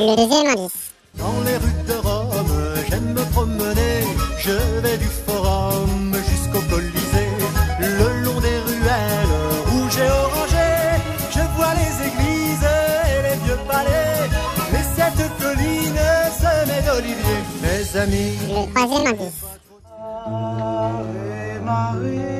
Le deuxième indice. Dans les rues de Rome, j'aime me promener. Je vais du forum jusqu'au Colisée. Le long des ruelles rouges et orangées, je vois les églises et les vieux palais. Et cette colline semée d'oliviers, mes amis. Le troisième indice. Ave Maria.